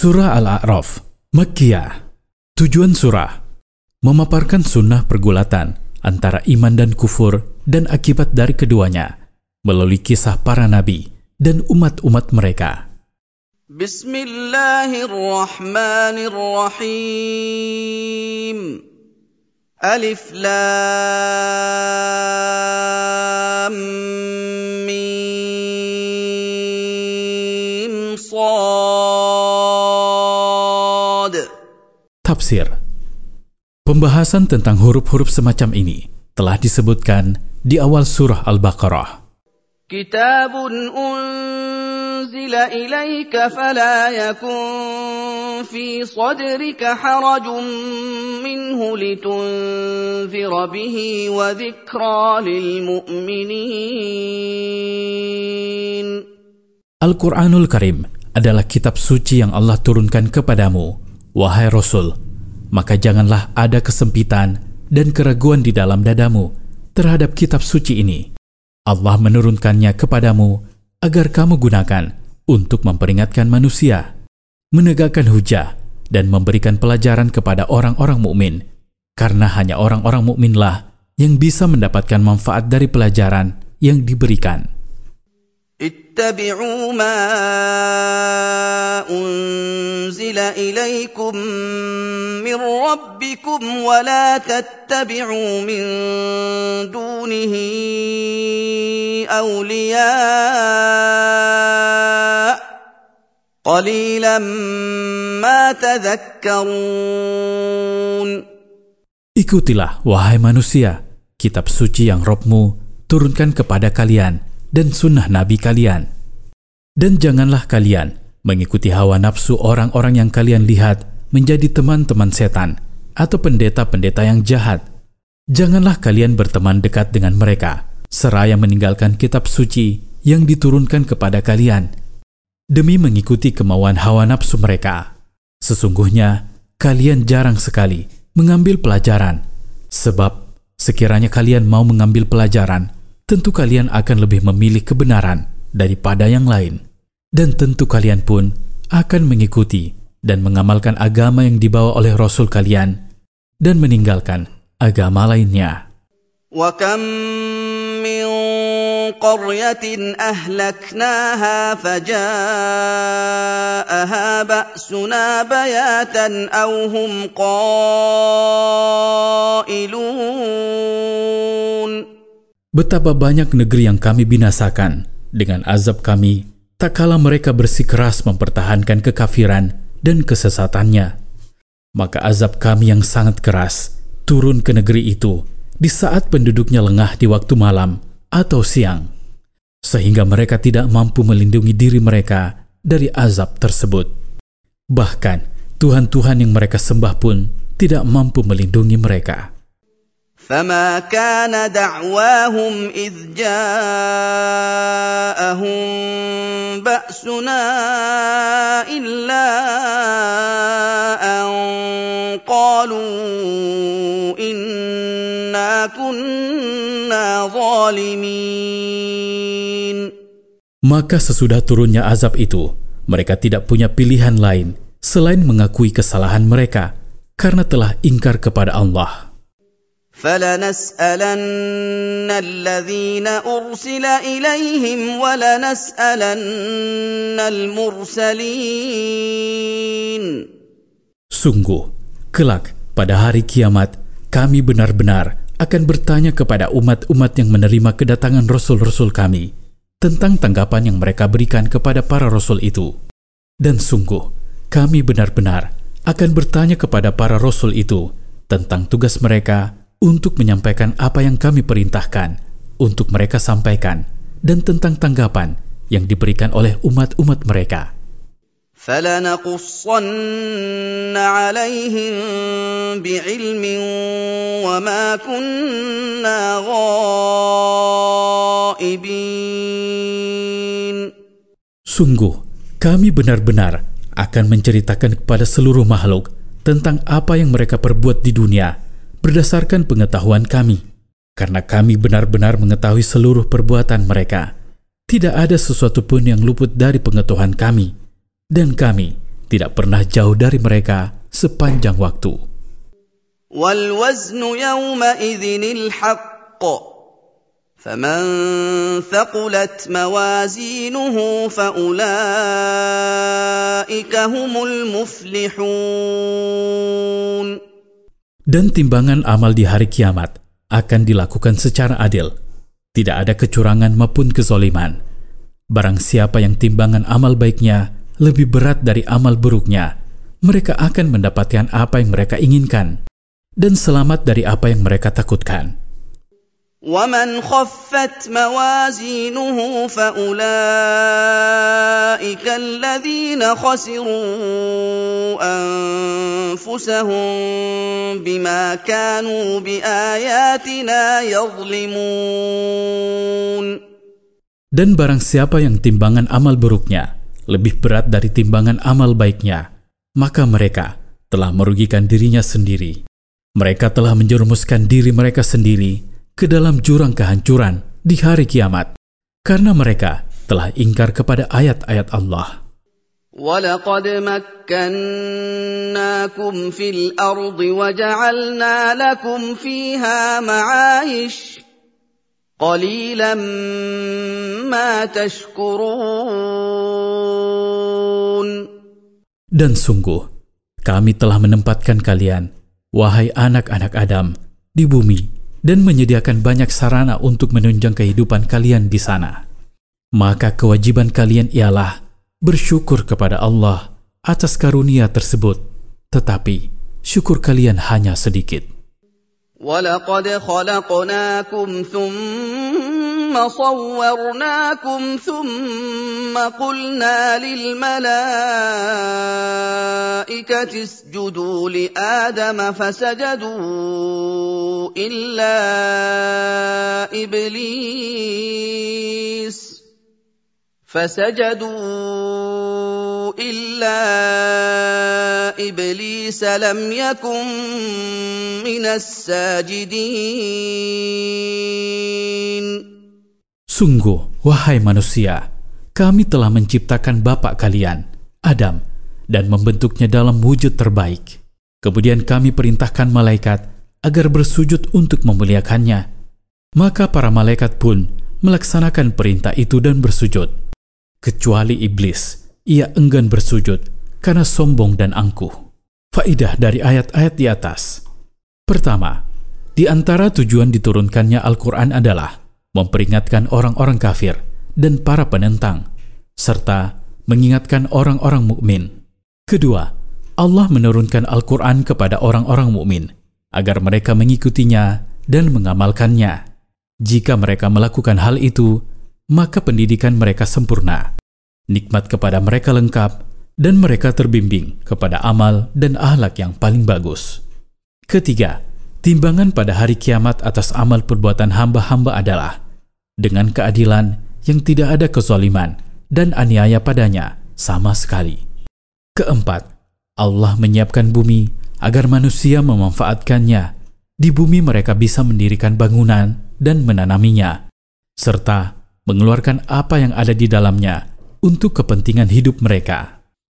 Surah Al-A'raf, Makkiyah. Tujuan surah memaparkan sunnah pergulatan antara iman dan kufur dan akibat dari keduanya melalui kisah para nabi dan umat-umat mereka. Bismillahirrahmanirrahim. Alif Lam Mim Tafsir Pembahasan tentang huruf-huruf semacam ini telah disebutkan di awal surah Al-Baqarah. Kitabun unzila ilaika fala yakun fi sadrika harajun minhu litunzira bihi wa dhikra lil mu'minin. Al-Quranul Karim adalah kitab suci yang Allah turunkan kepadamu, wahai Rasul. Maka janganlah ada kesempitan dan keraguan di dalam dadamu terhadap kitab suci ini. Allah menurunkannya kepadamu agar kamu gunakan untuk memperingatkan manusia, menegakkan hujah, dan memberikan pelajaran kepada orang-orang mukmin. Karena hanya orang-orang mukminlah yang bisa mendapatkan manfaat dari pelajaran yang diberikan. اتبعوا ما انزل اليكم من ربكم ولا تتبعوا من دونه اولياء قليلا ما تذكرون Ikutilah, wahai manusia, kitab suci yang Robmu turunkan kepada kalian dan sunnah Nabi kalian. Dan janganlah kalian mengikuti hawa nafsu orang-orang yang kalian lihat menjadi teman-teman setan atau pendeta-pendeta yang jahat. Janganlah kalian berteman dekat dengan mereka, seraya meninggalkan kitab suci yang diturunkan kepada kalian, demi mengikuti kemauan hawa nafsu mereka. Sesungguhnya, kalian jarang sekali mengambil pelajaran, sebab sekiranya kalian mau mengambil pelajaran, tentu kalian akan lebih memilih kebenaran daripada yang lain. Dan tentu kalian pun akan mengikuti dan mengamalkan agama yang dibawa oleh Rasul kalian dan meninggalkan agama lainnya. وَكَمْ مِنْ قَرْيَةٍ أَهْلَكْنَاهَا فَجَاءَهَا بَأْسُنَا بَيَاتًا أَوْ هُمْ قَائِلُونَ Betapa banyak negeri yang kami binasakan dengan azab kami, tak kala mereka bersikeras mempertahankan kekafiran dan kesesatannya. Maka azab kami yang sangat keras turun ke negeri itu di saat penduduknya lengah di waktu malam atau siang, sehingga mereka tidak mampu melindungi diri mereka dari azab tersebut. Bahkan Tuhan-Tuhan yang mereka sembah pun tidak mampu melindungi mereka. فما كان دعواهم اذ جاءهم باسنا الا ان قالوا انا كنا ظالمين Maka sesudah turunnya azab itu, mereka tidak punya pilihan lain selain mengakui kesalahan mereka karena telah ingkar kepada Allah. فلنسالن الذين ارسل اليهم ولنسالن المرسلين Sungguh, kelak pada hari kiamat, kami benar-benar akan bertanya kepada umat-umat yang menerima kedatangan rasul-rasul kami tentang tanggapan yang mereka berikan kepada para rasul itu. Dan sungguh, kami benar-benar akan bertanya kepada para rasul itu tentang tugas mereka untuk menyampaikan apa yang kami perintahkan untuk mereka sampaikan dan tentang tanggapan yang diberikan oleh umat-umat mereka. فلنقصن عليهم بعلم وما كنا غائبين Sungguh, kami benar-benar akan menceritakan kepada seluruh makhluk tentang apa yang mereka perbuat di dunia berdasarkan pengetahuan kami, karena kami benar-benar mengetahui seluruh perbuatan mereka. Tidak ada sesuatu pun yang luput dari pengetahuan kami, dan kami tidak pernah jauh dari mereka sepanjang waktu. والوزن يومئذ الحق فمن ثقلت موازينه فأولئك هم المفلحون dan timbangan amal di hari kiamat akan dilakukan secara adil. Tidak ada kecurangan maupun kezoliman. Barang siapa yang timbangan amal baiknya lebih berat dari amal buruknya, mereka akan mendapatkan apa yang mereka inginkan dan selamat dari apa yang mereka takutkan. ومن خفت موازينه فأولئك الذين خسروا أنفسهم بما كانوا بآياتنا يظلمون Dan barang siapa yang timbangan amal buruknya lebih berat dari timbangan amal baiknya, maka mereka telah merugikan dirinya sendiri. Mereka telah menjerumuskan diri mereka sendiri ke dalam jurang kehancuran di hari kiamat karena mereka telah ingkar kepada ayat-ayat Allah. ولقد مكناكم في الأرض وجعلنا لكم فيها معايش قليلا ما تشكرون Dan sungguh, kami telah menempatkan kalian, wahai anak-anak Adam, di bumi dan menyediakan banyak sarana untuk menunjang kehidupan kalian di sana. Maka kewajiban kalian ialah bersyukur kepada Allah atas karunia tersebut, tetapi syukur kalian hanya sedikit. ولقد خلقناكم ثم ثم صورناكم ثم قلنا للملائكة اسجدوا لآدم فسجدوا إلا إبليس فسجدوا إلا إبليس لم يكن من الساجدين Sungguh, wahai manusia, kami telah menciptakan bapak kalian, Adam, dan membentuknya dalam wujud terbaik. Kemudian kami perintahkan malaikat agar bersujud untuk memuliakannya. Maka para malaikat pun melaksanakan perintah itu dan bersujud. Kecuali iblis, ia enggan bersujud karena sombong dan angkuh. Faidah dari ayat-ayat di atas. Pertama, di antara tujuan diturunkannya Al-Quran adalah memperingatkan orang-orang kafir dan para penentang, serta mengingatkan orang-orang mukmin. Kedua, Allah menurunkan Al-Quran kepada orang-orang mukmin agar mereka mengikutinya dan mengamalkannya. Jika mereka melakukan hal itu, maka pendidikan mereka sempurna, nikmat kepada mereka lengkap, dan mereka terbimbing kepada amal dan ahlak yang paling bagus. Ketiga, timbangan pada hari kiamat atas amal perbuatan hamba-hamba adalah dengan keadilan yang tidak ada kezaliman dan aniaya padanya sama sekali. Keempat, Allah menyiapkan bumi agar manusia memanfaatkannya. Di bumi mereka bisa mendirikan bangunan dan menanaminya, serta mengeluarkan apa yang ada di dalamnya untuk kepentingan hidup mereka.